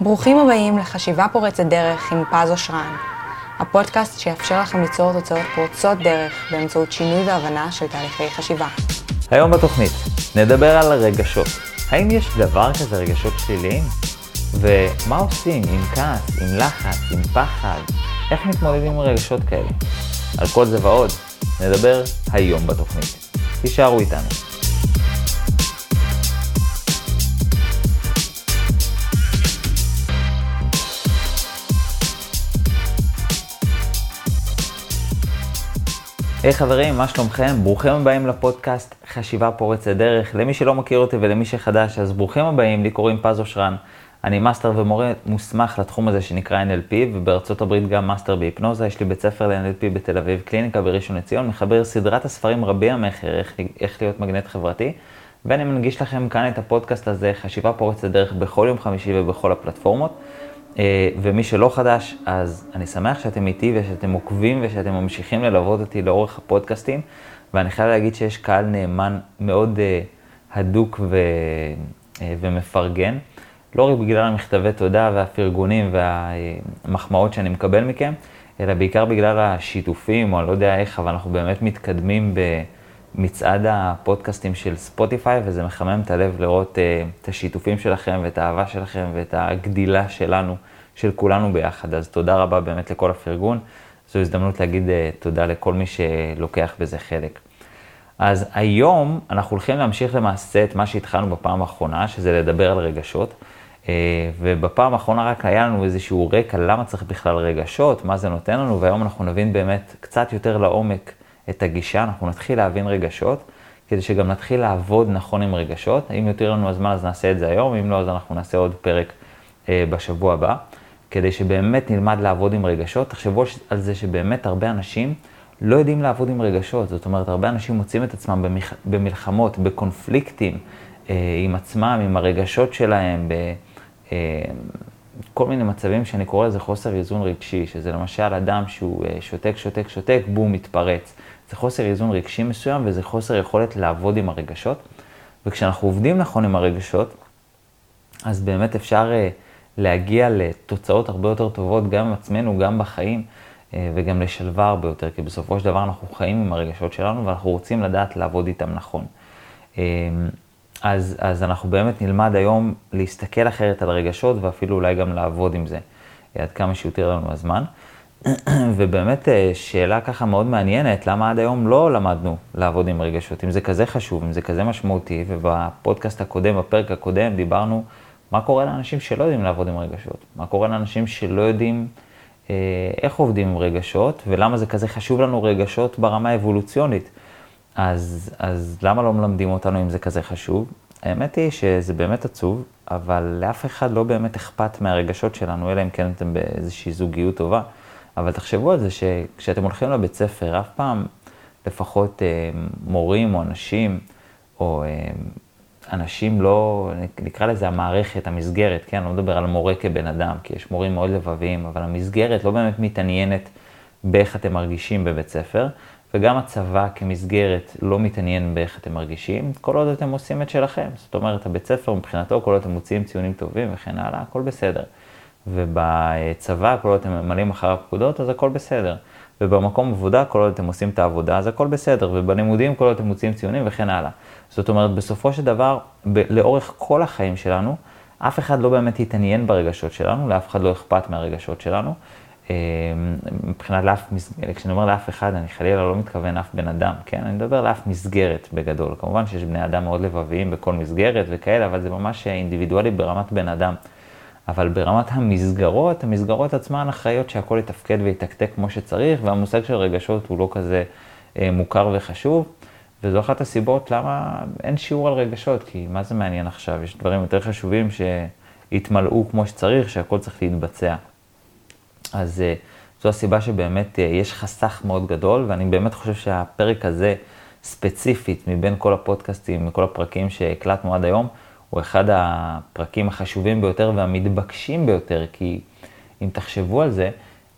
ברוכים הבאים לחשיבה פורצת דרך עם פז אושרן, הפודקאסט שיאפשר לכם ליצור תוצאות פורצות דרך באמצעות שינוי והבנה של תהליכי חשיבה. היום בתוכנית נדבר על רגשות. האם יש דבר כזה רגשות שליליים? ומה עושים עם כעס, עם לחץ, עם פחד? איך מתמודדים עם רגשות כאלה? על כל זה ועוד נדבר היום בתוכנית. תישארו איתנו. היי hey, חברים, מה שלומכם? ברוכים הבאים לפודקאסט חשיבה פורצת דרך. למי שלא מכיר אותי ולמי שחדש, אז ברוכים הבאים, לי קוראים פז אושרן. אני מאסטר ומורה מוסמך לתחום הזה שנקרא NLP, ובארצות הברית גם מאסטר בהיפנוזה. יש לי בית ספר ל-NLP בתל אביב, קליניקה בראשון לציון, מחבר סדרת הספרים רבי המכר, איך, איך להיות מגנט חברתי. ואני מנגיש לכם כאן את הפודקאסט הזה, חשיבה פורצת דרך, בכל יום חמישי ובכל הפלטפורמות. אה, ומי שלא חדש, אז אני שמח שאתם איתי ושאתם עוקבים ושאתם ממשיכים ללוות אותי לאורך הפודקאסטים, ואני חייב להגיד שיש קהל נאמן מאוד uh, הדוק ו, uh, ומפרגן, לא רק בגלל המכתבי תודה והפרגונים והמחמאות שאני מקבל מכם, אלא בעיקר בגלל השיתופים, או אני לא יודע איך, אבל אנחנו באמת מתקדמים במצעד הפודקאסטים של ספוטיפיי, וזה מחמם את הלב לראות uh, את השיתופים שלכם ואת האהבה שלכם ואת הגדילה שלנו. של כולנו ביחד. אז תודה רבה באמת לכל הפרגון. זו הזדמנות להגיד uh, תודה לכל מי שלוקח בזה חלק. אז היום אנחנו הולכים להמשיך למעשה את מה שהתחלנו בפעם האחרונה, שזה לדבר על רגשות. Uh, ובפעם האחרונה רק היה לנו איזשהו רקע למה צריך בכלל רגשות, מה זה נותן לנו, והיום אנחנו נבין באמת קצת יותר לעומק את הגישה, אנחנו נתחיל להבין רגשות, כדי שגם נתחיל לעבוד נכון עם רגשות. אם יותר לנו הזמן אז נעשה את זה היום, אם לא אז אנחנו נעשה עוד פרק uh, בשבוע הבא. כדי שבאמת נלמד לעבוד עם רגשות. תחשבו על זה שבאמת הרבה אנשים לא יודעים לעבוד עם רגשות. זאת אומרת, הרבה אנשים מוצאים את עצמם במח... במלחמות, בקונפליקטים אה, עם עצמם, עם הרגשות שלהם, בכל אה, מיני מצבים שאני קורא לזה חוסר איזון רגשי, שזה למשל אדם שהוא אה, שותק, שותק, שותק, בום, מתפרץ. זה חוסר איזון רגשי מסוים וזה חוסר יכולת לעבוד עם הרגשות. וכשאנחנו עובדים נכון עם הרגשות, אז באמת אפשר... אה, להגיע לתוצאות הרבה יותר טובות גם עם עצמנו, גם בחיים, אה, וגם לשלווה הרבה יותר, כי בסופו של דבר אנחנו חיים עם הרגשות שלנו ואנחנו רוצים לדעת לעבוד איתם נכון. אה, אז, אז אנחנו באמת נלמד היום להסתכל אחרת על רגשות ואפילו אולי גם לעבוד עם זה, עד כמה שיותר לנו הזמן. ובאמת אה, שאלה ככה מאוד מעניינת, למה עד היום לא למדנו לעבוד עם רגשות, אם זה כזה חשוב, אם זה כזה משמעותי, ובפודקאסט הקודם, בפרק הקודם, דיברנו מה קורה לאנשים שלא יודעים לעבוד עם רגשות? מה קורה לאנשים שלא יודעים אה, איך עובדים עם רגשות, ולמה זה כזה חשוב לנו רגשות ברמה האבולוציונית? אז, אז למה לא מלמדים אותנו אם זה כזה חשוב? האמת היא שזה באמת עצוב, אבל לאף אחד לא באמת אכפת מהרגשות שלנו, אלא אם כן אתם באיזושהי זוגיות טובה. אבל תחשבו על זה שכשאתם הולכים לבית ספר, אף פעם לפחות אה, מורים או אנשים, או אה, אנשים לא, נקרא לזה המערכת, המסגרת, כן? אני לא מדבר על מורה כבן אדם, כי יש מורים מאוד לבביים, אבל המסגרת לא באמת מתעניינת באיך אתם מרגישים בבית ספר, וגם הצבא כמסגרת לא מתעניין באיך אתם מרגישים, כל עוד אתם עושים את שלכם. זאת אומרת, הבית ספר מבחינתו, כל עוד אתם מוציאים ציונים טובים וכן הלאה, הכל בסדר. ובצבא, כל עוד אתם ממלאים אחר הפקודות, אז הכל בסדר. ובמקום עבודה, כל עוד אתם עושים את העבודה, אז הכל בסדר, ובלימודים, כל עוד אתם מוצאים ציונים וכן הלאה. זאת אומרת, בסופו של דבר, ב- לאורך כל החיים שלנו, אף אחד לא באמת יתעניין ברגשות שלנו, לאף אחד לא אכפת מהרגשות שלנו. אה, מבחינת לאף מסגרת, כשאני אומר לאף אחד, אני חלילה לא מתכוון לאף בן אדם, כן? אני מדבר לאף מסגרת בגדול. כמובן שיש בני אדם מאוד לבביים בכל מסגרת וכאלה, אבל זה ממש אינדיבידואלי ברמת בן אדם. אבל ברמת המסגרות, המסגרות עצמן אחראיות שהכל יתפקד ויתקתק כמו שצריך, והמושג של רגשות הוא לא כזה אה, מוכר וחשוב. וזו אחת הסיבות למה אין שיעור על רגשות, כי מה זה מעניין עכשיו? יש דברים יותר חשובים שיתמלאו כמו שצריך, שהכל צריך להתבצע. אז אה, זו הסיבה שבאמת אה, יש חסך מאוד גדול, ואני באמת חושב שהפרק הזה, ספציפית, מבין כל הפודקאסטים, מכל הפרקים שהקלטנו עד היום, הוא אחד הפרקים החשובים ביותר והמתבקשים ביותר, כי אם תחשבו על זה,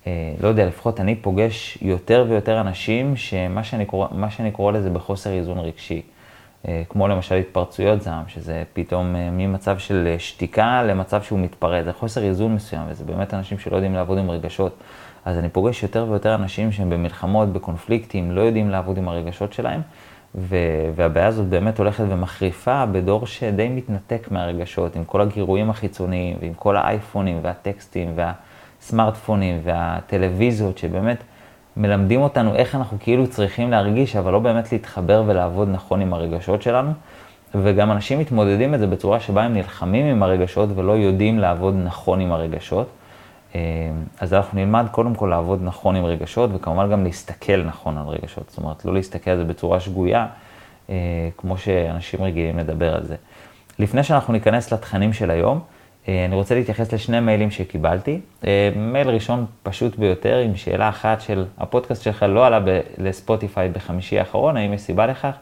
אה, לא יודע, לפחות אני פוגש יותר ויותר אנשים שמה שאני קורא, שאני קורא לזה בחוסר איזון רגשי. אה, כמו למשל התפרצויות זעם, שזה פתאום אה, ממצב של שתיקה למצב שהוא מתפרץ, זה חוסר איזון מסוים, וזה באמת אנשים שלא יודעים לעבוד עם רגשות. אז אני פוגש יותר ויותר אנשים שהם במלחמות, בקונפליקטים, לא יודעים לעבוד עם הרגשות שלהם, ו- והבעיה הזאת באמת הולכת ומחריפה בדור שדי מתנתק מהרגשות, עם כל הגירויים החיצוניים, ועם כל האייפונים והטקסטים והסמארטפונים והטלוויזיות, שבאמת מלמדים אותנו איך אנחנו כאילו צריכים להרגיש, אבל לא באמת להתחבר ולעבוד נכון עם הרגשות שלנו. וגם אנשים מתמודדים את זה בצורה שבה הם נלחמים עם הרגשות ולא יודעים לעבוד נכון עם הרגשות. אה, אז אנחנו נלמד קודם כל לעבוד נכון עם רגשות, וכמובן גם להסתכל נכון על רגשות. זאת אומרת, לא להסתכל על זה בצורה שגויה, אה, כמו שאנשים רגילים לדבר על זה. לפני שאנחנו ניכנס לתכנים של היום, אה, אני רוצה להתייחס לשני מיילים שקיבלתי. מייל ראשון פשוט ביותר, עם שאלה אחת של הפודקאסט שלך לא עלה ב- לספוטיפיי בחמישי האחרון, האם יש סיבה לכך?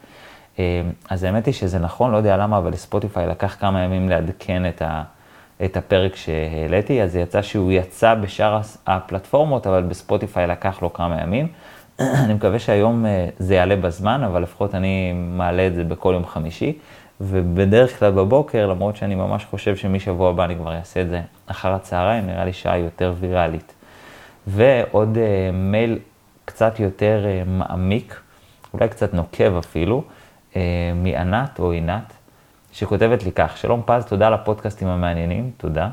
אז האמת היא שזה נכון, לא יודע למה, אבל לספוטיפיי לקח כמה ימים לעדכן את ה... את הפרק שהעליתי, אז זה יצא שהוא יצא בשאר הפלטפורמות, אבל בספוטיפיי לקח לו כמה ימים. אני מקווה שהיום אה, זה יעלה בזמן, אבל לפחות אני מעלה את זה בכל יום חמישי. ובדרך כלל בבוקר, למרות שאני ממש חושב שמשבוע הבא אני כבר אעשה את זה אחר הצהריים, נראה לי שעה יותר ויראלית. ועוד uh, מייל קצת יותר uh, מעמיק, אולי קצת נוקב אפילו, uh, מענת או עינת, שכותבת לי כך, שלום פז, תודה על הפודקאסטים המעניינים, תודה.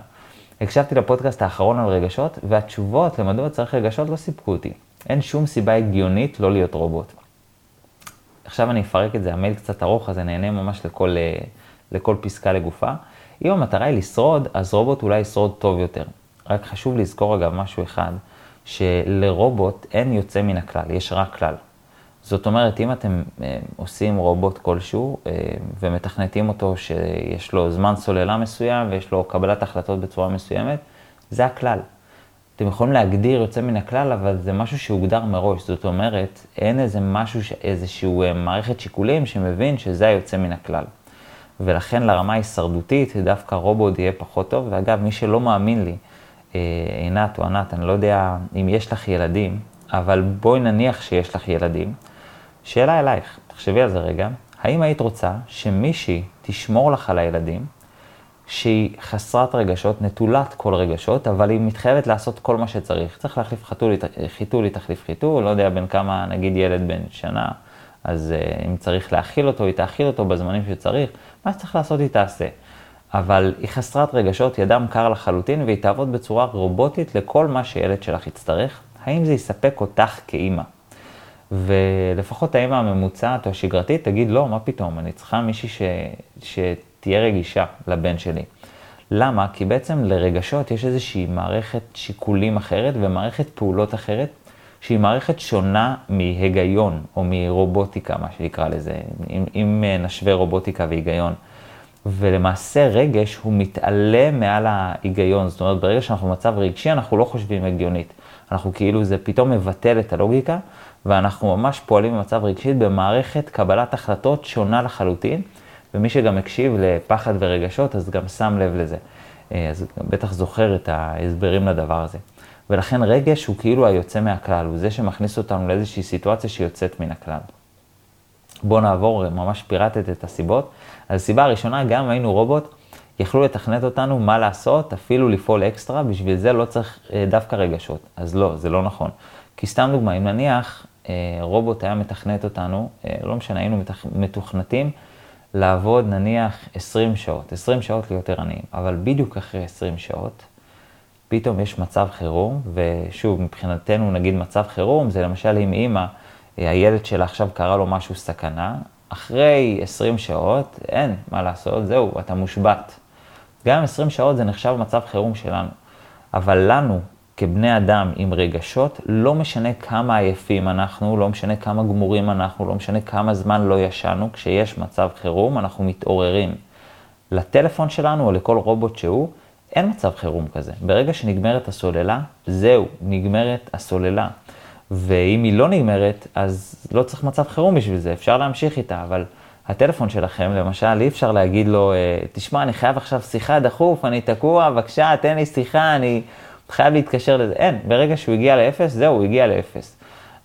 הקשבתי לפודקאסט האחרון על רגשות, והתשובות למדוע צריך רגשות לא סיפקו אותי. אין שום סיבה הגיונית לא להיות רובוט. עכשיו אני אפרק את זה, המייל קצת ארוך, אז אני אענה ממש לכל, אה, לכל פסקה לגופה. אם המטרה היא לשרוד, אז רובוט אולי ישרוד טוב יותר. רק חשוב לזכור אגב משהו אחד, שלרובוט אין יוצא מן הכלל, יש רק כלל. זאת אומרת, אם אתם אה, עושים רובוט כלשהו אה, ומתכנתים אותו שיש לו זמן סוללה מסוים ויש לו קבלת החלטות בצורה מסוימת, זה הכלל. אתם יכולים להגדיר יוצא מן הכלל, אבל זה משהו שהוגדר מראש. זאת אומרת, אין איזה משהו, איזשהו אה, מערכת שיקולים שמבין שזה היוצא מן הכלל. ולכן לרמה ההישרדותית, דווקא רובוט יהיה פחות טוב. ואגב, מי שלא מאמין לי, עינת או ענת, אני לא יודע אם יש לך ילדים, אבל בואי נניח שיש לך ילדים. שאלה אלייך, תחשבי על זה רגע, האם היית רוצה שמישהי תשמור לך על הילדים, שהיא חסרת רגשות, נטולת כל רגשות, אבל היא מתחייבת לעשות כל מה שצריך. צריך להחליף חתול, חיתול, היא תחליף חיתול, לא יודע בין כמה, נגיד ילד בן שנה, אז uh, אם צריך להאכיל אותו, היא תאכיל אותו בזמנים שצריך, מה שצריך לעשות היא תעשה. אבל היא חסרת רגשות, ידם קר לחלוטין, והיא תעבוד בצורה רובוטית לכל מה שילד שלך יצטרך. האם זה יספק אותך כאימא? ולפחות האמא הממוצעת או השגרתית תגיד, לא, מה פתאום, אני צריכה מישהי ש... שתהיה רגישה לבן שלי. למה? כי בעצם לרגשות יש איזושהי מערכת שיקולים אחרת ומערכת פעולות אחרת, שהיא מערכת שונה מהיגיון או מרובוטיקה, מה שנקרא לזה, אם, אם נשווה רובוטיקה והיגיון. ולמעשה רגש הוא מתעלה מעל ההיגיון, זאת אומרת ברגע שאנחנו במצב רגשי אנחנו לא חושבים הגיונית, אנחנו כאילו זה פתאום מבטל את הלוגיקה ואנחנו ממש פועלים במצב רגשי במערכת קבלת החלטות שונה לחלוטין, ומי שגם הקשיב לפחד ורגשות, אז גם שם לב לזה. אה, אז בטח זוכר את ההסברים לדבר הזה. ולכן רגש הוא כאילו היוצא מהכלל, הוא זה שמכניס אותנו לאיזושהי סיטואציה שיוצאת מן הכלל. בואו נעבור, ממש פירטת את הסיבות. אז הסיבה הראשונה, גם אם היינו רובוט, יכלו לתכנת אותנו מה לעשות, אפילו לפעול אקסטרה, בשביל זה לא צריך אה, דווקא רגשות. אז לא, זה לא נכון. כי סתם דוגמא, אם נניח רובוט היה מתכנת אותנו, אה, לא משנה, היינו מתוכנתים לעבוד נניח 20 שעות, 20 שעות ליותר עניים, אבל בדיוק אחרי 20 שעות, פתאום יש מצב חירום, ושוב, מבחינתנו נגיד מצב חירום, זה למשל אם אימא, אה, הילד שלה עכשיו קרה לו משהו סכנה, אחרי 20 שעות, אין מה לעשות, זהו, אתה מושבת. גם 20 שעות זה נחשב מצב חירום שלנו. אבל לנו, כבני אדם עם רגשות, לא משנה כמה עייפים אנחנו, לא משנה כמה גמורים אנחנו, לא משנה כמה זמן לא ישנו, כשיש מצב חירום אנחנו מתעוררים. לטלפון שלנו או לכל רובוט שהוא, אין מצב חירום כזה. ברגע שנגמרת הסוללה, זהו, נגמרת הסוללה. ואם היא לא נגמרת, אז לא צריך מצב חירום בשביל זה, אפשר להמשיך איתה, אבל הטלפון שלכם, למשל, אי אפשר להגיד לו, אה, תשמע, אני חייב עכשיו שיחה דחוף, אני תקוע, בבקשה, תן לי שיחה, אני חייב להתקשר לזה. אין, ברגע שהוא הגיע לאפס, זהו, הוא הגיע לאפס.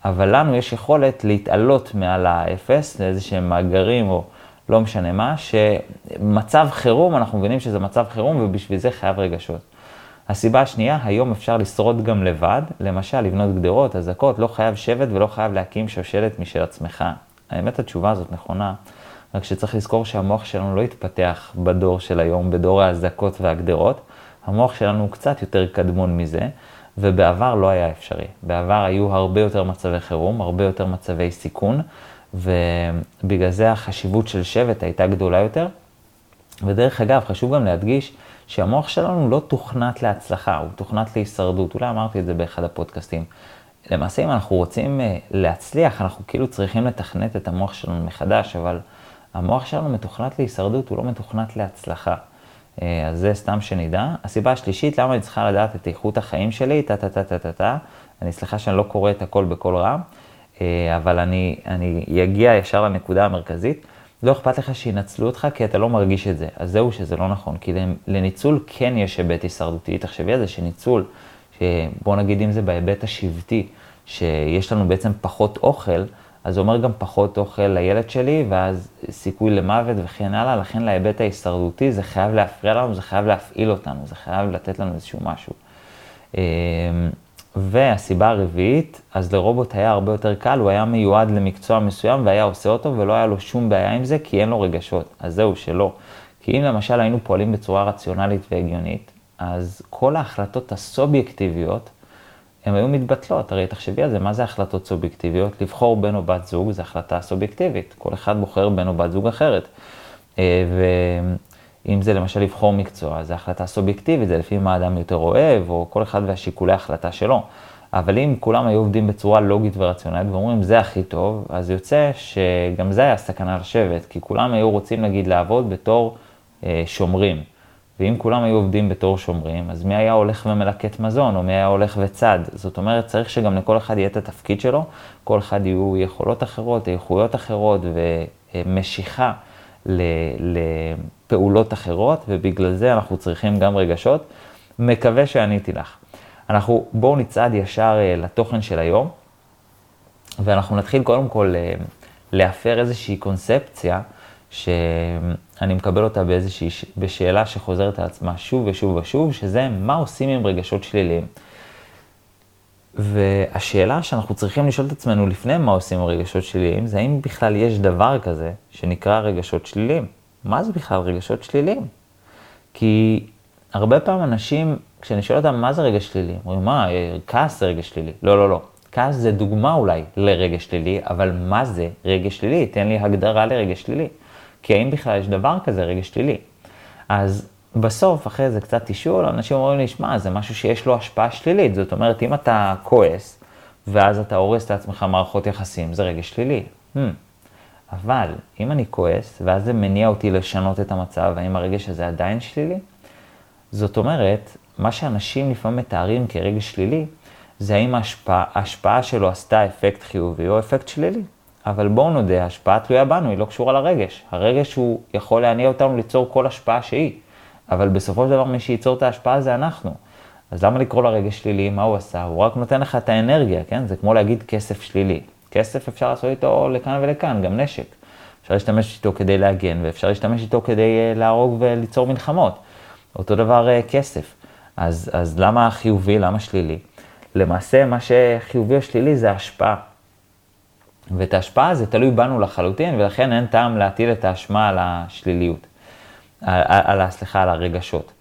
אבל לנו יש יכולת להתעלות מעל האפס, לאיזה שהם מאגרים, או לא משנה מה, שמצב חירום, אנחנו מבינים שזה מצב חירום ובשביל זה חייב רגשות. הסיבה השנייה, היום אפשר לשרוד גם לבד, למשל לבנות גדרות, אזעקות, לא חייב שבט ולא חייב להקים שושלת משל עצמך. האמת התשובה הזאת נכונה, רק שצריך לזכור שהמוח שלנו לא התפתח בדור של היום, בדור האזעקות והגדרות, המוח שלנו הוא קצת יותר קדמון מזה, ובעבר לא היה אפשרי. בעבר היו הרבה יותר מצבי חירום, הרבה יותר מצבי סיכון, ובגלל זה החשיבות של שבט הייתה גדולה יותר. ודרך אגב, חשוב גם להדגיש שהמוח שלנו לא תוכנת להצלחה, הוא תוכנת להישרדות. אולי אמרתי את זה באחד הפודקאסטים. למעשה, אם אנחנו רוצים אה, להצליח, אנחנו כאילו צריכים לתכנת את המוח שלנו מחדש, אבל המוח שלנו מתוכנת להישרדות, הוא לא מתוכנת להצלחה. אה, אז זה סתם שנדע. הסיבה השלישית, למה אני צריכה לדעת את איכות החיים שלי, טה טה טה טה טה טה. אני סליחה שאני לא קורא את הכל בקול רם, אה, אבל אני, אני אגיע ישר לנקודה המרכזית. לא אכפת לך שינצלו אותך כי אתה לא מרגיש את זה. אז זהו שזה לא נכון, כי לניצול כן יש היבט הישרדותי. תחשבי על זה שניצול, בוא נגיד אם זה בהיבט השבטי, שיש לנו בעצם פחות אוכל, אז זה אומר גם פחות אוכל לילד שלי, ואז סיכוי למוות וכן הלאה, לכן להיבט ההישרדותי זה חייב להפריע לנו, זה חייב להפעיל אותנו, זה חייב לתת לנו איזשהו משהו. אמ, והסיבה הרביעית, אז לרובוט היה הרבה יותר קל, הוא היה מיועד למקצוע מסוים והיה עושה אותו ולא היה לו שום בעיה עם זה, כי אין לו רגשות. אז זהו, שלא. כי אם למשל היינו פועלים בצורה רציונלית והגיונית, אז כל ההחלטות הסובייקטיביות, הן היו מתבטלות. הרי תחשבי על זה, מה זה החלטות סובייקטיביות? לבחור בן או בת זוג זה החלטה סובייקטיבית. כל אחד בוחר בן או בת זוג אחרת. אה, ואם זה למשל לבחור מקצוע, זה החלטה סובייקטיבית, זה לפי מה האדם יותר אוהב, או כל אחד והשיקולי החלטה שלו. אבל אם כולם היו עובדים בצורה לוגית ורציונלית ואומרים זה הכי טוב, אז יוצא שגם זה היה סכנה לשבת, כי כולם היו רוצים נגיד לעבוד בתור אה, שומרים. ואם כולם היו עובדים בתור שומרים, אז מי היה הולך ומלקט מזון, או מי היה הולך וצד? זאת אומרת, צריך שגם לכל אחד יהיה את התפקיד שלו, כל אחד יהיו יכולות אחרות, איכויות אחרות ומשיכה לפעולות אחרות, ובגלל זה אנחנו צריכים גם רגשות. מקווה שעניתי לך. אנחנו, בואו נצעד ישר אה, לתוכן של היום, ואנחנו נתחיל קודם כל אה, להפר איזושהי קונספציה. שאני מקבל אותה באיזושהי, בשאלה שחוזרת על עצמה שוב ושוב ושוב, שזה מה עושים עם רגשות שליליים. והשאלה שאנחנו צריכים לשאול את עצמנו לפני מה עושים עם רגשות שליליים, זה האם בכלל יש דבר כזה שנקרא רגשות שליליים. מה זה בכלל רגשות שליליים? כי הרבה פעמים אנשים, כשאני שואל אותם מה זה רגש שלילי, אומרים, מה, כעס זה רגש שלילי. לא, לא, לא. כעס זה דוגמה אולי לרגש שלילי, אבל מה זה רגש שלילי? תן לי הגדרה לרגש שלילי. כי האם בכלל יש דבר כזה רגש שלילי? אז בסוף, אחרי זה קצת תשאול, אנשים אומרים לי, שמע, זה משהו שיש לו השפעה שלילית. זאת אומרת, אם אתה כועס, ואז אתה הורס את עצמך מערכות יחסים, זה רגש שלילי. Hmm. אבל אם אני כועס, ואז זה מניע אותי לשנות את המצב, האם הרגש הזה עדיין שלילי? זאת אומרת, מה שאנשים לפעמים מתארים כרגש שלילי, זה האם ההשפעה שלו עשתה אפקט חיובי או אפקט שלילי. אבל בואו נודה, ההשפעה תלויה בנו, היא לא קשורה לרגש. הרגש הוא יכול להניע אותנו ליצור כל השפעה שהיא, אבל בסופו של דבר מי שייצור את ההשפעה זה אנחנו. אז למה לקרוא לרגש שלילי? מה הוא עשה? הוא רק נותן לך את האנרגיה, כן? זה כמו להגיד כסף שלילי. כסף אפשר לעשות איתו לכאן ולכאן, גם נשק. אפשר להשתמש איתו כדי להגן, ואפשר להשתמש איתו כדי אה, להרוג וליצור מלחמות. אותו דבר אה, כסף. אז, אז למה חיובי, למה שלילי? למעשה, מה שחיובי או שלילי זה השפעה. ואת ההשפעה זה תלוי בנו לחלוטין, ולכן אין טעם להטיל את האשמה על השליליות, על, על, סליחה, על הרגשות.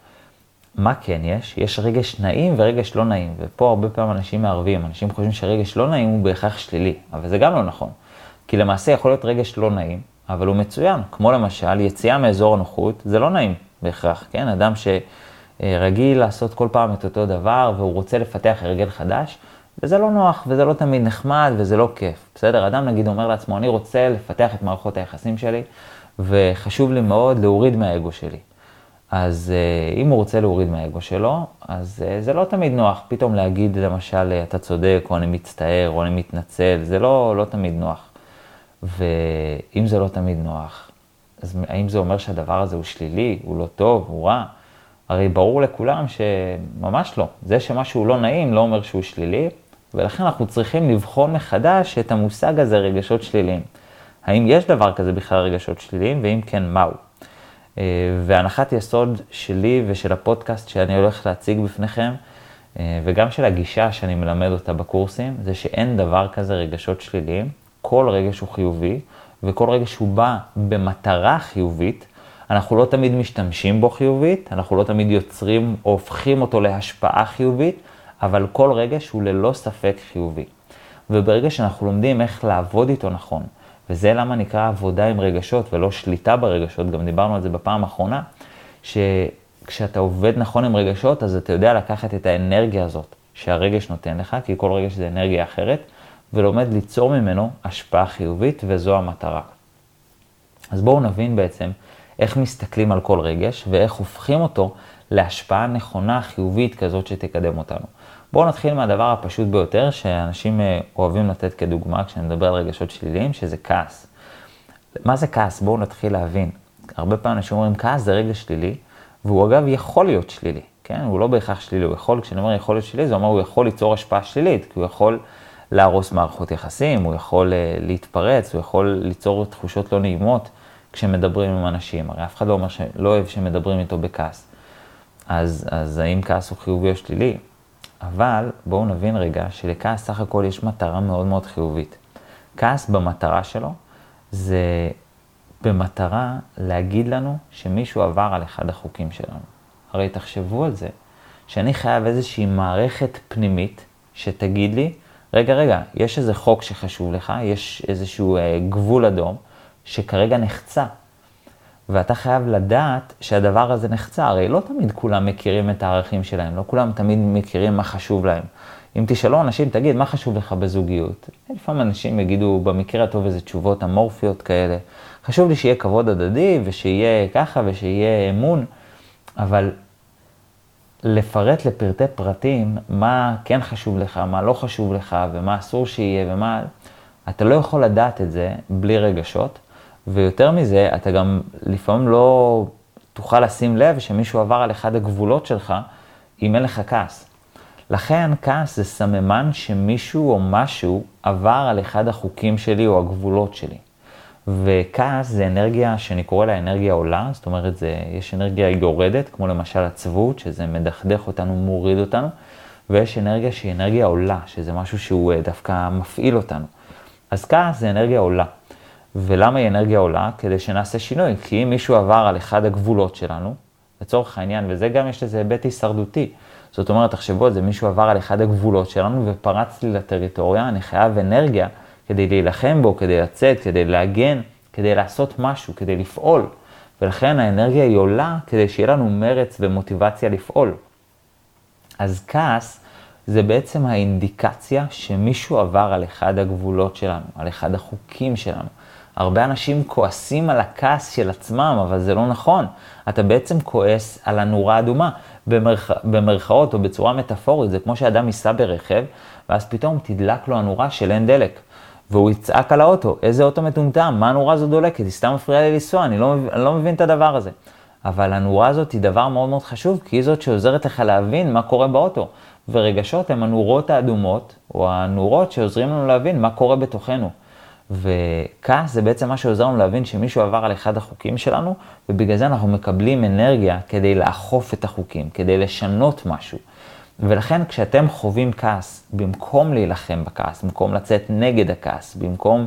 מה כן יש? יש רגש נעים ורגש לא נעים, ופה הרבה פעמים אנשים מערבים, אנשים חושבים שרגש לא נעים הוא בהכרח שלילי, אבל זה גם לא נכון. כי למעשה יכול להיות רגש לא נעים, אבל הוא מצוין, כמו למשל יציאה מאזור הנוחות, זה לא נעים בהכרח, כן? אדם שרגיל לעשות כל פעם את אותו דבר והוא רוצה לפתח הרגל חדש, וזה לא נוח, וזה לא תמיד נחמד, וזה לא כיף. בסדר? אדם נגיד אומר לעצמו, אני רוצה לפתח את מערכות היחסים שלי, וחשוב לי מאוד להוריד מהאגו שלי. אז אה, אם הוא רוצה להוריד מהאגו שלו, אז אה, זה לא תמיד נוח. פתאום להגיד, למשל, אתה צודק, או אני מצטער, או אני מתנצל, זה לא, לא תמיד נוח. ואם זה לא תמיד נוח, אז האם זה אומר שהדבר הזה הוא שלילי, הוא לא טוב, הוא רע? הרי ברור לכולם שממש לא. זה שמשהו לא נעים לא אומר שהוא שלילי, ולכן אנחנו צריכים לבחון מחדש את המושג הזה, רגשות שליליים. האם יש דבר כזה בכלל רגשות שליליים, ואם כן, מהו? אה, והנחת יסוד שלי ושל הפודקאסט שאני הולך להציג בפניכם, אה, וגם של הגישה שאני מלמד אותה בקורסים, זה שאין דבר כזה רגשות שליליים. כל רגש הוא חיובי, וכל רגש הוא בא במטרה חיובית. אנחנו לא תמיד משתמשים בו חיובית, אנחנו לא תמיד יוצרים או הופכים אותו להשפעה חיובית, אבל כל רגש הוא ללא ספק חיובי. וברגע שאנחנו לומדים איך לעבוד איתו נכון, וזה למה נקרא עבודה עם רגשות ולא שליטה ברגשות, גם דיברנו על זה בפעם האחרונה, שכשאתה עובד נכון עם רגשות, אז אתה יודע לקחת את האנרגיה הזאת שהרגש נותן לך, כי כל רגש זה אנרגיה אחרת, ולומד ליצור ממנו השפעה חיובית, וזו המטרה. אז בואו נבין בעצם איך מסתכלים על כל רגש, ואיך הופכים אותו להשפעה נכונה, חיובית כזאת שתקדם אותנו. בואו נתחיל מהדבר הפשוט ביותר, שאנשים אה, אוהבים לתת כדוגמה כשאני מדבר על רגשות שליליים, שזה כעס. מה זה כעס? בואו נתחיל להבין. הרבה פעמים אנשים אומרים, כעס זה רגש שלילי, והוא אגב יכול להיות שלילי, כן? הוא לא בהכרח שלילי, הוא יכול, כשאני אומר יכול להיות שלילי, זה אומר הוא יכול ליצור השפעה שלילית, כי הוא יכול להרוס מערכות יחסים, הוא יכול אה, להתפרץ, הוא יכול ליצור תחושות לא נעימות כשמדברים עם אנשים. הרי אף אחד לא אומר שלא אוהב שמדברים איתו בכעס. אז, אז האם כעס הוא חיובי או שלילי? אבל בואו נבין רגע שלכעס סך הכל יש מטרה מאוד מאוד חיובית. כעס במטרה שלו זה במטרה להגיד לנו שמישהו עבר על אחד החוקים שלנו. הרי תחשבו על זה, שאני חייב איזושהי מערכת פנימית שתגיד לי, רגע, רגע, יש איזה חוק שחשוב לך, יש איזשהו אה, גבול אדום שכרגע נחצה. ואתה חייב לדעת שהדבר הזה נחצה, הרי לא תמיד כולם מכירים את הערכים שלהם, לא כולם תמיד מכירים מה חשוב להם. אם תשאלו אנשים, תגיד, מה חשוב לך בזוגיות? לפעמים אנשים יגידו, במקרה הטוב, איזה תשובות אמורפיות כאלה. חשוב לי שיהיה כבוד הדדי, ושיהיה ככה, ושיהיה אמון, אבל לפרט לפרטי פרטים מה כן חשוב לך, מה לא חשוב לך, ומה אסור שיהיה, ומה... אתה לא יכול לדעת את זה בלי רגשות. ויותר מזה, אתה גם לפעמים לא תוכל לשים לב שמישהו עבר על אחד הגבולות שלך, אם אין לך כעס. לכן כעס זה סממן שמישהו או משהו עבר על אחד החוקים שלי או הגבולות שלי. וכעס זה אנרגיה שאני קורא לה אנרגיה עולה, זאת אומרת, זה, יש אנרגיה יורדת, כמו למשל עצבות, שזה מדכדך אותנו, מוריד אותנו, ויש אנרגיה שהיא אנרגיה עולה, שזה משהו שהוא אה, דווקא מפעיל אותנו. אז כעס זה אנרגיה עולה. ולמה היא אנרגיה עולה? כדי שנעשה שינוי. כי אם מישהו עבר על אחד הגבולות שלנו, לצורך העניין, וזה גם יש לזה היבט הישרדותי. זאת אומרת, תחשבו על זה, מישהו עבר על אחד הגבולות שלנו ופרץ לי לטריטוריה, אני חייב אנרגיה כדי להילחם בו, כדי לצאת, כדי להגן, כדי לעשות משהו, כדי לפעול. ולכן האנרגיה היא עולה כדי שיהיה לנו מרץ ומוטיבציה לפעול. אז כעס זה בעצם האינדיקציה שמישהו עבר על אחד הגבולות שלנו, על אחד החוקים שלנו. הרבה אנשים כועסים על הכעס של עצמם, אבל זה לא נכון. אתה בעצם כועס על הנורה האדומה, במרכ... במרכאות או בצורה מטאפורית. זה כמו שאדם ייסע ברכב, ואז פתאום תדלק לו הנורה של אין דלק. והוא יצעק על האוטו, איזה אוטו מטומטם, מה הנורה הזו דולקת? היא סתם מפריעה לי לנסוע, אני לא, אני לא מבין את הדבר הזה. אבל הנורה הזאת היא דבר מאוד מאוד חשוב, כי היא זאת שעוזרת לך להבין מה קורה באוטו. ורגשות הן הנורות האדומות, או הנורות שעוזרים לנו להבין מה קורה בתוכנו. וכעס זה בעצם מה שעוזר לנו להבין שמישהו עבר על אחד החוקים שלנו, ובגלל זה אנחנו מקבלים אנרגיה כדי לאכוף את החוקים, כדי לשנות משהו. ולכן כשאתם חווים כעס, במקום להילחם בכעס, במקום לצאת נגד הכעס, במקום,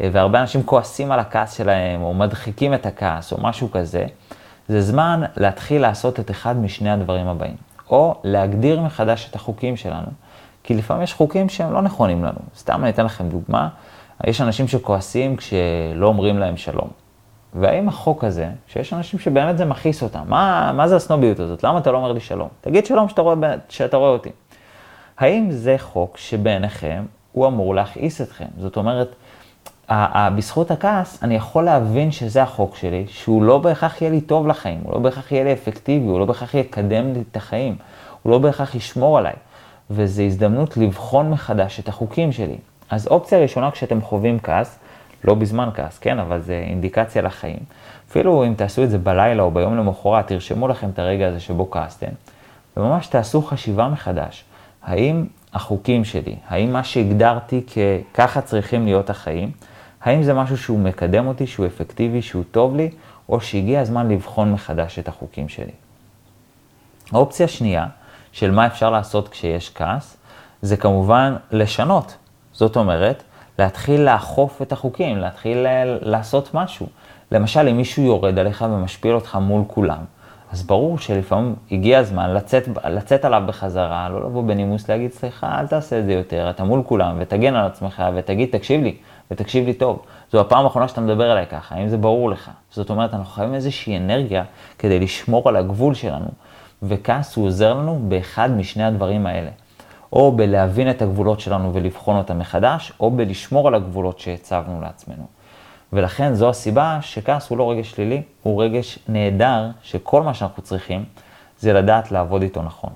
אה, והרבה אנשים כועסים על הכעס שלהם, או מדחיקים את הכעס, או משהו כזה, זה זמן להתחיל לעשות את אחד משני הדברים הבאים. או להגדיר מחדש את החוקים שלנו, כי לפעמים יש חוקים שהם לא נכונים לנו. סתם אני אתן לכם דוגמה. יש אנשים שכועסים כשלא אומרים להם שלום. והאם החוק הזה, שיש אנשים שבאמת זה מכעיס אותם, מה, מה זה הסנוביות הזאת? למה אתה לא אומר לי שלום? תגיד שלום שאתה רואה, שאתה רואה אותי. האם זה חוק שבעיניכם הוא אמור להכעיס אתכם? זאת אומרת, בזכות הכעס אני יכול להבין שזה החוק שלי, שהוא לא בהכרח יהיה לי טוב לחיים, הוא לא בהכרח יהיה לי אפקטיבי, הוא לא בהכרח יקדם לי את החיים, הוא לא בהכרח ישמור עליי. וזו הזדמנות לבחון מחדש את החוקים שלי. אז אופציה ראשונה כשאתם חווים כעס, לא בזמן כעס, כן, אבל זה אינדיקציה לחיים. אפילו אם תעשו את זה בלילה או ביום למחרת, תרשמו לכם את הרגע הזה שבו כעסתם, וממש תעשו חשיבה מחדש. האם החוקים שלי, האם מה שהגדרתי כככה צריכים להיות החיים, האם זה משהו שהוא מקדם אותי, שהוא אפקטיבי, שהוא טוב לי, או שהגיע הזמן לבחון מחדש את החוקים שלי. האופציה השנייה, של מה אפשר לעשות כשיש כעס, זה כמובן לשנות. זאת אומרת, להתחיל לאכוף את החוקים, להתחיל לעשות משהו. למשל, אם מישהו יורד עליך ומשפיל אותך מול כולם, אז ברור שלפעמים הגיע הזמן לצאת, לצאת עליו בחזרה, לא לבוא בנימוס להגיד, סליחה, אל תעשה את זה יותר, אתה מול כולם, ותגן על עצמך, ותגיד, תקשיב לי, ותקשיב לי טוב. זו הפעם האחרונה שאתה מדבר אליי ככה, האם זה ברור לך? זאת אומרת, אנחנו חייבים איזושהי אנרגיה כדי לשמור על הגבול שלנו, וכעס הוא עוזר לנו באחד משני הדברים האלה. או בלהבין את הגבולות שלנו ולבחון אותם מחדש, או בלשמור על הגבולות שהצבנו לעצמנו. ולכן זו הסיבה שכעס הוא לא רגש שלילי, הוא רגש נהדר, שכל מה שאנחנו צריכים זה לדעת לעבוד איתו נכון.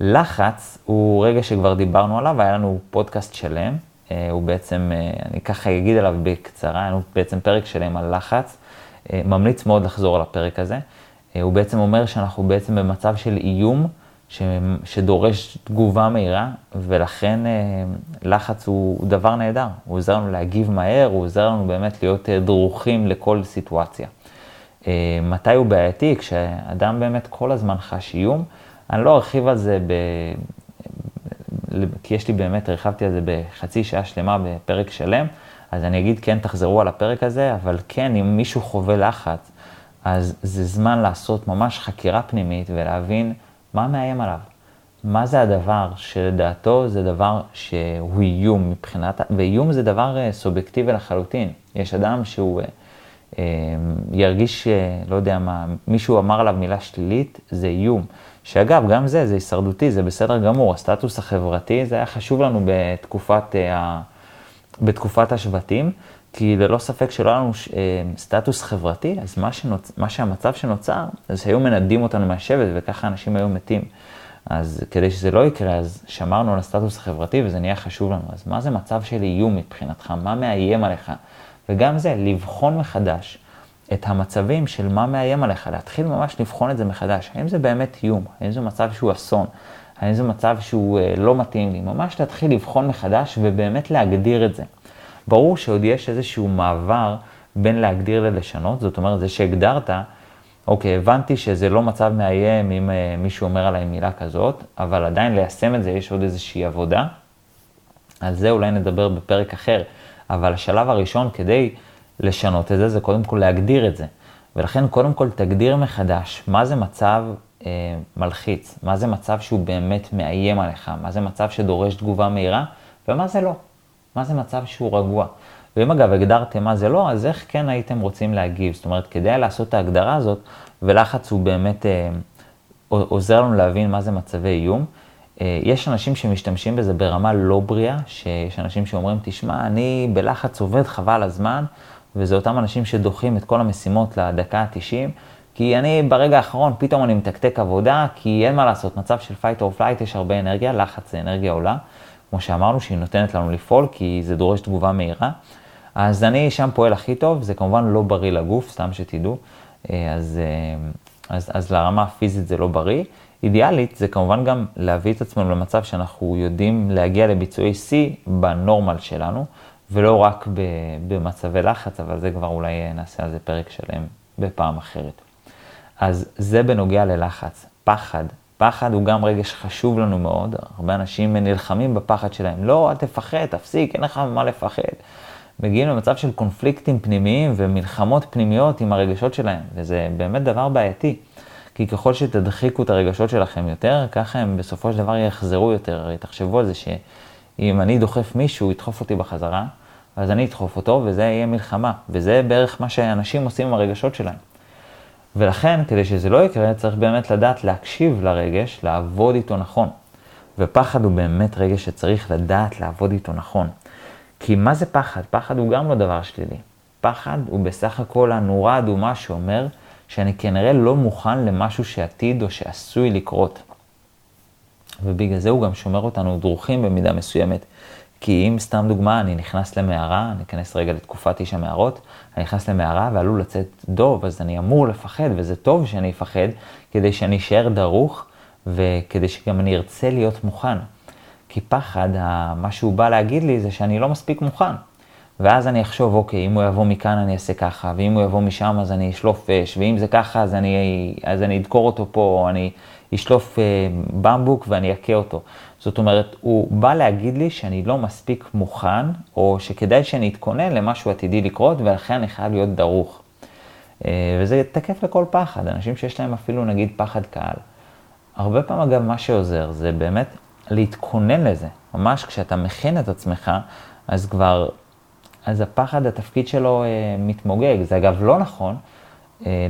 לחץ הוא רגש שכבר דיברנו עליו, היה לנו פודקאסט שלם, אה, הוא בעצם, אה, אני ככה אגיד עליו בקצרה, היה לנו בעצם פרק שלם על לחץ, אה, ממליץ מאוד לחזור על הפרק הזה. הוא בעצם אומר שאנחנו בעצם במצב של איום ש, שדורש תגובה מהירה, ולכן לחץ הוא, הוא דבר נהדר. הוא עוזר לנו להגיב מהר, הוא עוזר לנו באמת להיות דרוכים לכל סיטואציה. מתי הוא בעייתי? כשאדם באמת כל הזמן חש איום. אני לא ארחיב על זה ב... כי יש לי באמת, הרחבתי על זה בחצי שעה שלמה בפרק שלם, אז אני אגיד כן, תחזרו על הפרק הזה, אבל כן, אם מישהו חווה לחץ, אז זה זמן לעשות ממש חקירה פנימית ולהבין מה מאיים עליו. מה זה הדבר שלדעתו זה דבר שהוא איום מבחינת, ואיום זה דבר אה, סובייקטיבי לחלוטין. יש אדם שהוא אה, אה, ירגיש, לא יודע מה, מישהו אמר עליו מילה שלילית, זה איום. שאגב, גם זה, זה הישרדותי, זה בסדר גמור. הסטטוס החברתי, זה היה חשוב לנו בתקופת, uh, בתקופת השבטים, כי ללא ספק שלא היה לנו uh, סטטוס חברתי, אז מה, שנוצ... מה שהמצב שנוצר, זה שהיו מנדים אותנו מהשבט, וככה אנשים היו מתים. אז כדי שזה לא יקרה, אז שמרנו על הסטטוס החברתי, וזה נהיה חשוב לנו. אז מה זה מצב של איום מבחינתך? מה מאיים עליך? וגם זה, לבחון מחדש. את המצבים של מה מאיים עליך, להתחיל ממש לבחון את זה מחדש. האם זה באמת איום? האם זה מצב שהוא אסון? האם זה מצב שהוא אה, לא מתאים לי? ממש להתחיל לבחון מחדש ובאמת להגדיר את זה. ברור שעוד יש איזשהו מעבר בין להגדיר ללשנות, זאת אומרת, זה שהגדרת, אוקיי, הבנתי שזה לא מצב מאיים אם אה, מישהו אומר עליי מילה כזאת, אבל עדיין ליישם את זה יש עוד איזושהי עבודה. על זה אולי נדבר בפרק אחר, אבל השלב הראשון כדי לשנות את זה, זה קודם כל להגדיר את זה. ולכן קודם כל תגדיר מחדש מה זה מצב אה, מלחיץ, מה זה מצב שהוא באמת מאיים עליך, מה זה מצב שדורש תגובה מהירה, ומה זה לא, מה זה מצב שהוא רגוע. ואם אגב הגדרתם מה זה לא, אז איך כן הייתם רוצים להגיב? זאת אומרת, כדי לעשות את ההגדרה הזאת, ולחץ הוא באמת אה, עוזר לנו להבין מה זה מצבי איום. אה, יש אנשים שמשתמשים בזה ברמה לא בריאה, שיש אנשים שאומרים, תשמע, אני בלחץ עובד חבל הזמן, וזה אותם אנשים שדוחים את כל המשימות לדקה ה-90, כי אני ברגע האחרון פתאום אני מתקתק עבודה, כי אין מה לעשות, מצב של fight or flight יש הרבה אנרגיה, לחץ זה אנרגיה עולה, כמו שאמרנו, שהיא נותנת לנו לפעול, כי זה דורש תגובה מהירה. אז אני שם פועל הכי טוב, זה כמובן לא בריא לגוף, סתם שתדעו, אה, אז, אה, אז, אז לרמה הפיזית זה לא בריא. אידיאלית זה כמובן גם להביא את עצמנו למצב שאנחנו יודעים להגיע לביצועי שיא בנורמל שלנו. ולא רק במצבי לחץ, אבל זה כבר אולי נעשה על זה פרק שלם בפעם אחרת. אז זה בנוגע ללחץ. פחד. פחד הוא גם רגש חשוב לנו מאוד, הרבה אנשים נלחמים בפחד שלהם. לא, אל תפחד, תפסיק, אין לך מה לפחד. מגיעים למצב של קונפליקטים פנימיים ומלחמות פנימיות עם הרגשות שלהם, וזה באמת דבר בעייתי. כי ככל שתדחיקו את הרגשות שלכם יותר, ככה הם בסופו של דבר יחזרו יותר. הרי תחשבו על זה שאם אני דוחף מישהו, הוא ידחוף אותי בחזרה, אז אני אדחוף אותו, וזה יהיה מלחמה. וזה בערך מה שאנשים עושים עם הרגשות שלהם. ולכן, כדי שזה לא יקרה, צריך באמת לדעת להקשיב לרגש, לעבוד איתו נכון. ופחד הוא באמת רגש שצריך לדעת לעבוד איתו נכון. כי מה זה פחד? פחד הוא גם לא דבר שלילי. פחד הוא בסך הכל הנורה האדומה שאומר שאני כנראה לא מוכן למשהו שעתיד או שעשוי לקרות. ובגלל זה הוא גם שומר אותנו דרוכים במידה מסוימת. כי אם סתם דוגמה, אני נכנס למערה, אני אכנס רגע לתקופת איש המערות, אני נכנס למערה ועלול לצאת דוב, אז אני אמור לפחד, וזה טוב שאני אפחד, כדי שאני אשאר דרוך, וכדי שגם אני ארצה להיות מוכן. כי פחד, מה שהוא בא להגיד לי זה שאני לא מספיק מוכן. ואז אני אחשוב, אוקיי, אם הוא יבוא מכאן אני אעשה ככה, ואם הוא יבוא משם אז אני אשלוף אש, ואם זה ככה אז אני, אז אני אדקור אותו פה, או אני אשלוף אה, במבוק ואני אכה אותו. זאת אומרת, הוא בא להגיד לי שאני לא מספיק מוכן, או שכדאי שאני אתכונן למשהו עתידי לקרות, ולכן אני חייב להיות דרוך. אה, וזה תקף לכל פחד, אנשים שיש להם אפילו נגיד פחד קהל. הרבה פעמים אגב מה שעוזר זה באמת להתכונן לזה. ממש כשאתה מכין את עצמך, אז כבר, אז הפחד, התפקיד שלו אה, מתמוגג. זה אגב לא נכון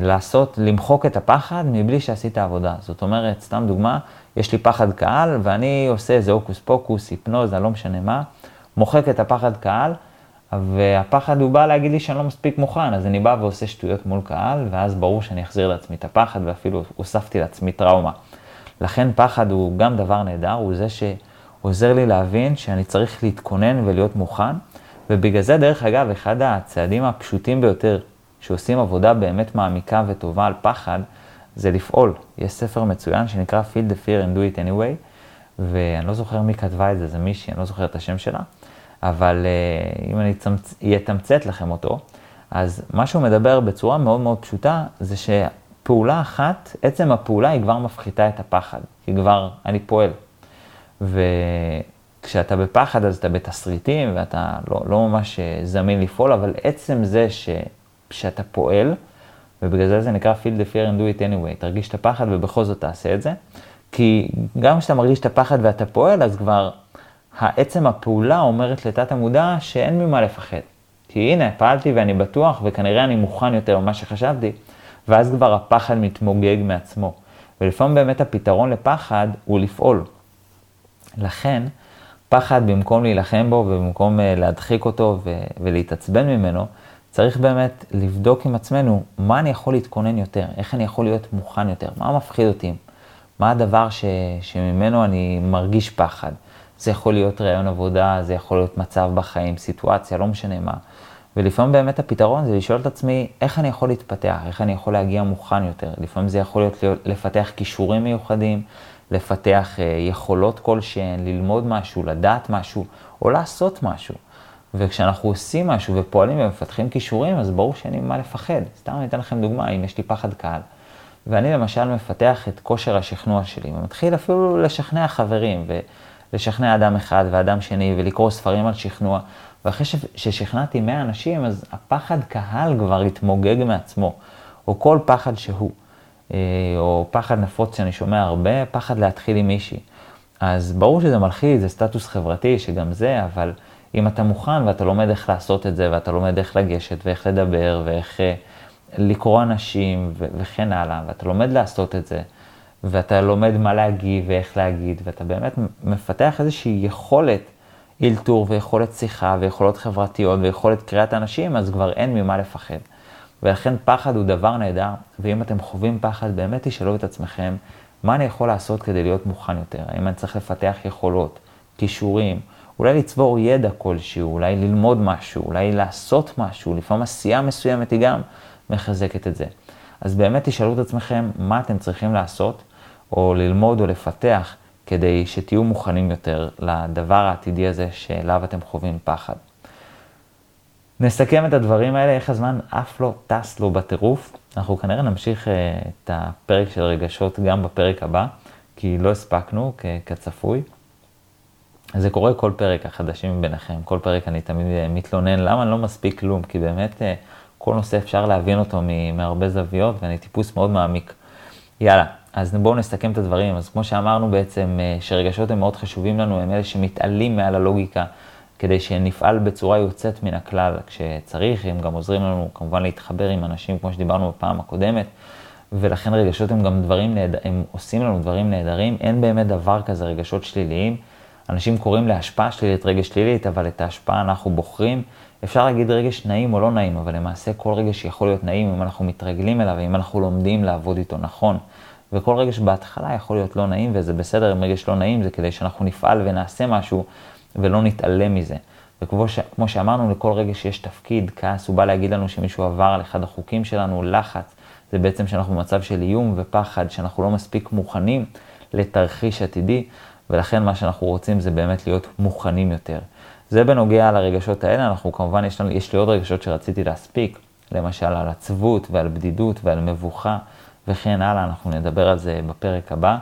לעשות, למחוק את הפחד מבלי שעשית עבודה. זאת אומרת, סתם דוגמה, יש לי פחד קהל ואני עושה איזה הוקוס פוקוס, היפנוזה, לא משנה מה, מוחק את הפחד קהל, והפחד הוא בא להגיד לי שאני לא מספיק מוכן, אז אני בא ועושה שטויות מול קהל, ואז ברור שאני אחזיר לעצמי את הפחד, ואפילו הוספתי לעצמי טראומה. לכן פחד הוא גם דבר נהדר, הוא זה שעוזר לי להבין שאני צריך להתכונן ולהיות מוכן, ובגלל זה, דרך אגב, אחד הצעדים הפשוטים ביותר שעושים עבודה באמת מעמיקה וטובה על פחד, זה לפעול. יש ספר מצוין שנקרא Feel the Fear and Do It Anyway, ואני לא זוכר מי כתבה את זה, זה מישהי, אני לא זוכר את השם שלה, אבל uh, אם אני אתמצת לכם אותו, אז מה שהוא מדבר בצורה מאוד מאוד פשוטה, זה שפעולה אחת, עצם הפעולה היא כבר מפחיתה את הפחד, כי כבר אני פועל. וכשאתה בפחד אז אתה בתסריטים ואתה לא, לא ממש אה, זמין לפעול, אבל עצם זה ש, שאתה פועל, ובגלל זה זה נקרא feel the fear and do it anyway, תרגיש את הפחד ובכל זאת תעשה את זה, כי גם כשאתה מרגיש את הפחד ואתה פועל, אז כבר העצם הפעולה אומרת לתת המודע שאין ממה לפחד. כי הנה, פעלתי ואני בטוח, וכנראה אני מוכן יותר ממה שחשבתי, ואז כבר הפחד מתמוגג מעצמו. ולפעמים באמת הפתרון לפחד הוא לפעול. לכן, פחד במקום להילחם בו ובמקום אה, להדחיק אותו ולהתעצבן ממנו, צריך באמת לבדוק עם עצמנו מה אני יכול להתכונן יותר, איך אני יכול להיות מוכן יותר, מה מפחיד אותי, מה הדבר ש, שממנו אני מרגיש פחד. זה יכול להיות רעיון עבודה, זה יכול להיות מצב בחיים, סיטואציה, לא משנה מה. ולפעמים באמת הפתרון זה לשאול את עצמי, איך אני יכול להתפתח, איך אני יכול להגיע מוכן יותר. לפעמים זה יכול להיות לפתח כישורים מיוחדים, לפתח אה, יכולות כלשהן, ללמוד משהו, לדעת משהו, או לעשות משהו. וכשאנחנו עושים משהו ופועלים ומפתחים כישורים, אז ברור שאין לי ממה לפחד. סתם אני אתן לכם דוגמה, אם יש לי פחד קהל. ואני למשל מפתח את כושר השכנוע שלי, ומתחיל אפילו לשכנע חברים, ולשכנע אדם אחד ואדם שני, ולקרוא ספרים על שכנוע. ואחרי ששכנעתי 100 אנשים, אז הפחד קהל כבר התמוגג מעצמו, או כל פחד שהוא, אה, או פחד נפוץ שאני שומע הרבה, פחד להתחיל עם מישהי. אז ברור שזה מלחיץ, זה סטטוס חברתי, שגם זה, אבל אם אתה מוכן ואתה לומד איך לעשות את זה, ואתה לומד איך לגשת ואיך לדבר ואיך אה, לקרוא אנשים וכן הלאה, ואתה לומד לעשות את זה, ואתה לומד מה להגיב ואיך להגיד, ואתה באמת מפתח איזושהי יכולת אילתור ויכולת שיחה ויכולות חברתיות ויכולת קריאת אנשים, אז כבר אין ממה לפחד. ולכן פחד הוא דבר נהדר, ואם אתם חווים פחד, באמת תשאלו את עצמכם, מה אני יכול לעשות כדי להיות מוכן יותר? האם אני צריך לפתח יכולות, כישורים, אולי לצבור ידע כלשהו, אולי ללמוד משהו, אולי לעשות משהו, לפעמים עשייה מסוימת היא גם מחזקת את זה. אז באמת תשאלו את עצמכם מה אתם צריכים לעשות, או ללמוד או לפתח, כדי שתהיו מוכנים יותר לדבר העתידי הזה שאליו אתם חווים פחד. נסכם את הדברים האלה, איך הזמן אף לא טס לו בטירוף. אנחנו כנראה נמשיך uh, את הפרק של רגשות גם בפרק הבא, כי לא הספקנו כצפוי. זה קורה כל פרק, החדשים ביניכם. כל פרק אני תמיד אה, מתלונן, למה אני לא מספיק כלום? כי באמת אה, כל נושא אפשר להבין אותו מהרבה זוויות, ואני טיפוס מאוד מעמיק. יאללה, אז בואו נסכם את הדברים. אז כמו שאמרנו בעצם, אה, שרגשות הם מאוד חשובים לנו, הם אלה שמתעלים מעל הלוגיקה, כדי שנפעל בצורה יוצאת מן הכלל כשצריך, הם גם עוזרים לנו כמובן להתחבר עם אנשים, כמו שדיברנו בפעם הקודמת. ולכן רגשות הם גם דברים נהדרים, הם עושים לנו דברים נהדרים, אין באמת דבר כזה רגשות שליליים. אנשים קוראים להשפעה שלילית רגש שלילית, אבל את ההשפעה אנחנו בוחרים. אפשר להגיד רגש נעים או לא נעים, אבל למעשה כל רגש יכול להיות נעים אם אנחנו מתרגלים אליו, אם אנחנו לומדים לעבוד איתו נכון. וכל רגש בהתחלה יכול להיות לא נעים, וזה בסדר אם רגש לא נעים, זה כדי שאנחנו נפעל ונעשה משהו ולא נתעלם מזה. וכמו ש... שאמרנו, לכל רגש יש תפקיד, כעס הוא בא להגיד לנו שמישהו עבר על אחד החוקים שלנו, לחץ, זה בעצם שאנחנו במצב של איום ופחד, שאנחנו לא מספיק מוכנים לתרחיש עתידי, ולכן מה שאנחנו רוצים זה באמת להיות מוכנים יותר. זה בנוגע לרגשות האלה, אנחנו כמובן, יש, לנו, יש לי עוד רגשות שרציתי להספיק, למשל על עצבות ועל בדידות ועל מבוכה וכן הלאה, אנחנו נדבר על זה בפרק הבא.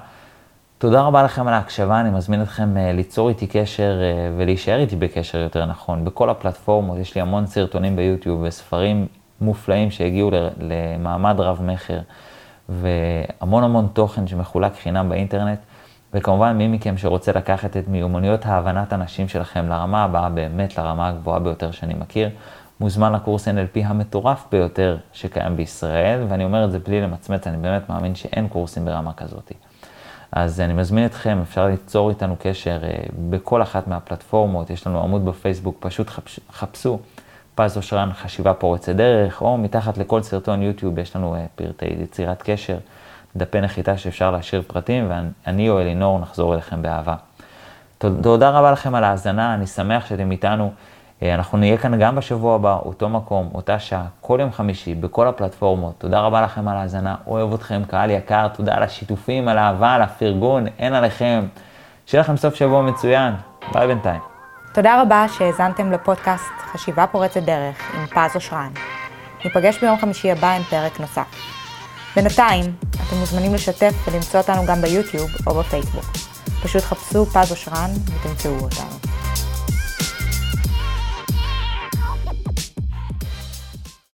תודה רבה לכם על ההקשבה, אני מזמין אתכם אה, ליצור איתי קשר אה, ולהישאר איתי בקשר יותר נכון. בכל הפלטפורמות, יש לי המון סרטונים ביוטיוב וספרים מופלאים שהגיעו למעמד רב-מכר, והמון המון תוכן שמחולק חינם באינטרנט. וכמובן, מי מכם שרוצה לקחת את מיומנויות ההבנת אנשים שלכם לרמה הבאה, באמת לרמה הגבוהה ביותר שאני מכיר, מוזמן לקורס NLP המטורף ביותר שקיים בישראל, ואני אומר את זה בלי למצמץ, אני באמת מאמין שאין קורסים ברמה כזאת. אז אני מזמין אתכם, אפשר ליצור איתנו קשר אה, בכל אחת מהפלטפורמות, יש לנו עמוד בפייסבוק, פשוט חפשו פז אושרן חשיבה פורצת דרך, או מתחת לכל סרטון יוטיוב יש לנו אה, פרטי יצירת קשר, דפי נחיתה שאפשר להשאיר פרטים, ואני או אלינור נחזור אליכם באהבה. תודה רבה לכם על ההאזנה, אני שמח שאתם איתנו. אה, אנחנו נהיה כאן גם בשבוע הבא, אותו מקום, אותה שעה, כל יום חמישי, בכל הפלטפורמות. תודה רבה לכם על ההאזנה, אוהב אתכם, קהל יקר, תודה על השיתופים, על האהבה, על הפרגון, אין עליכם. שיהיה לכם סוף שבוע מצוין, ביי בינתיים. תודה רבה שהאזנתם לפודקאסט חשיבה פורצת דרך עם פז אושרן. ניפגש ביום חמישי הבא עם פרק נוסף. בינתיים, אתם מוזמנים לשתף ולמצוא אותנו גם ביוטיוב או בפייסבוק. פשוט חפשו פז אושרן ותמצאו אותנו.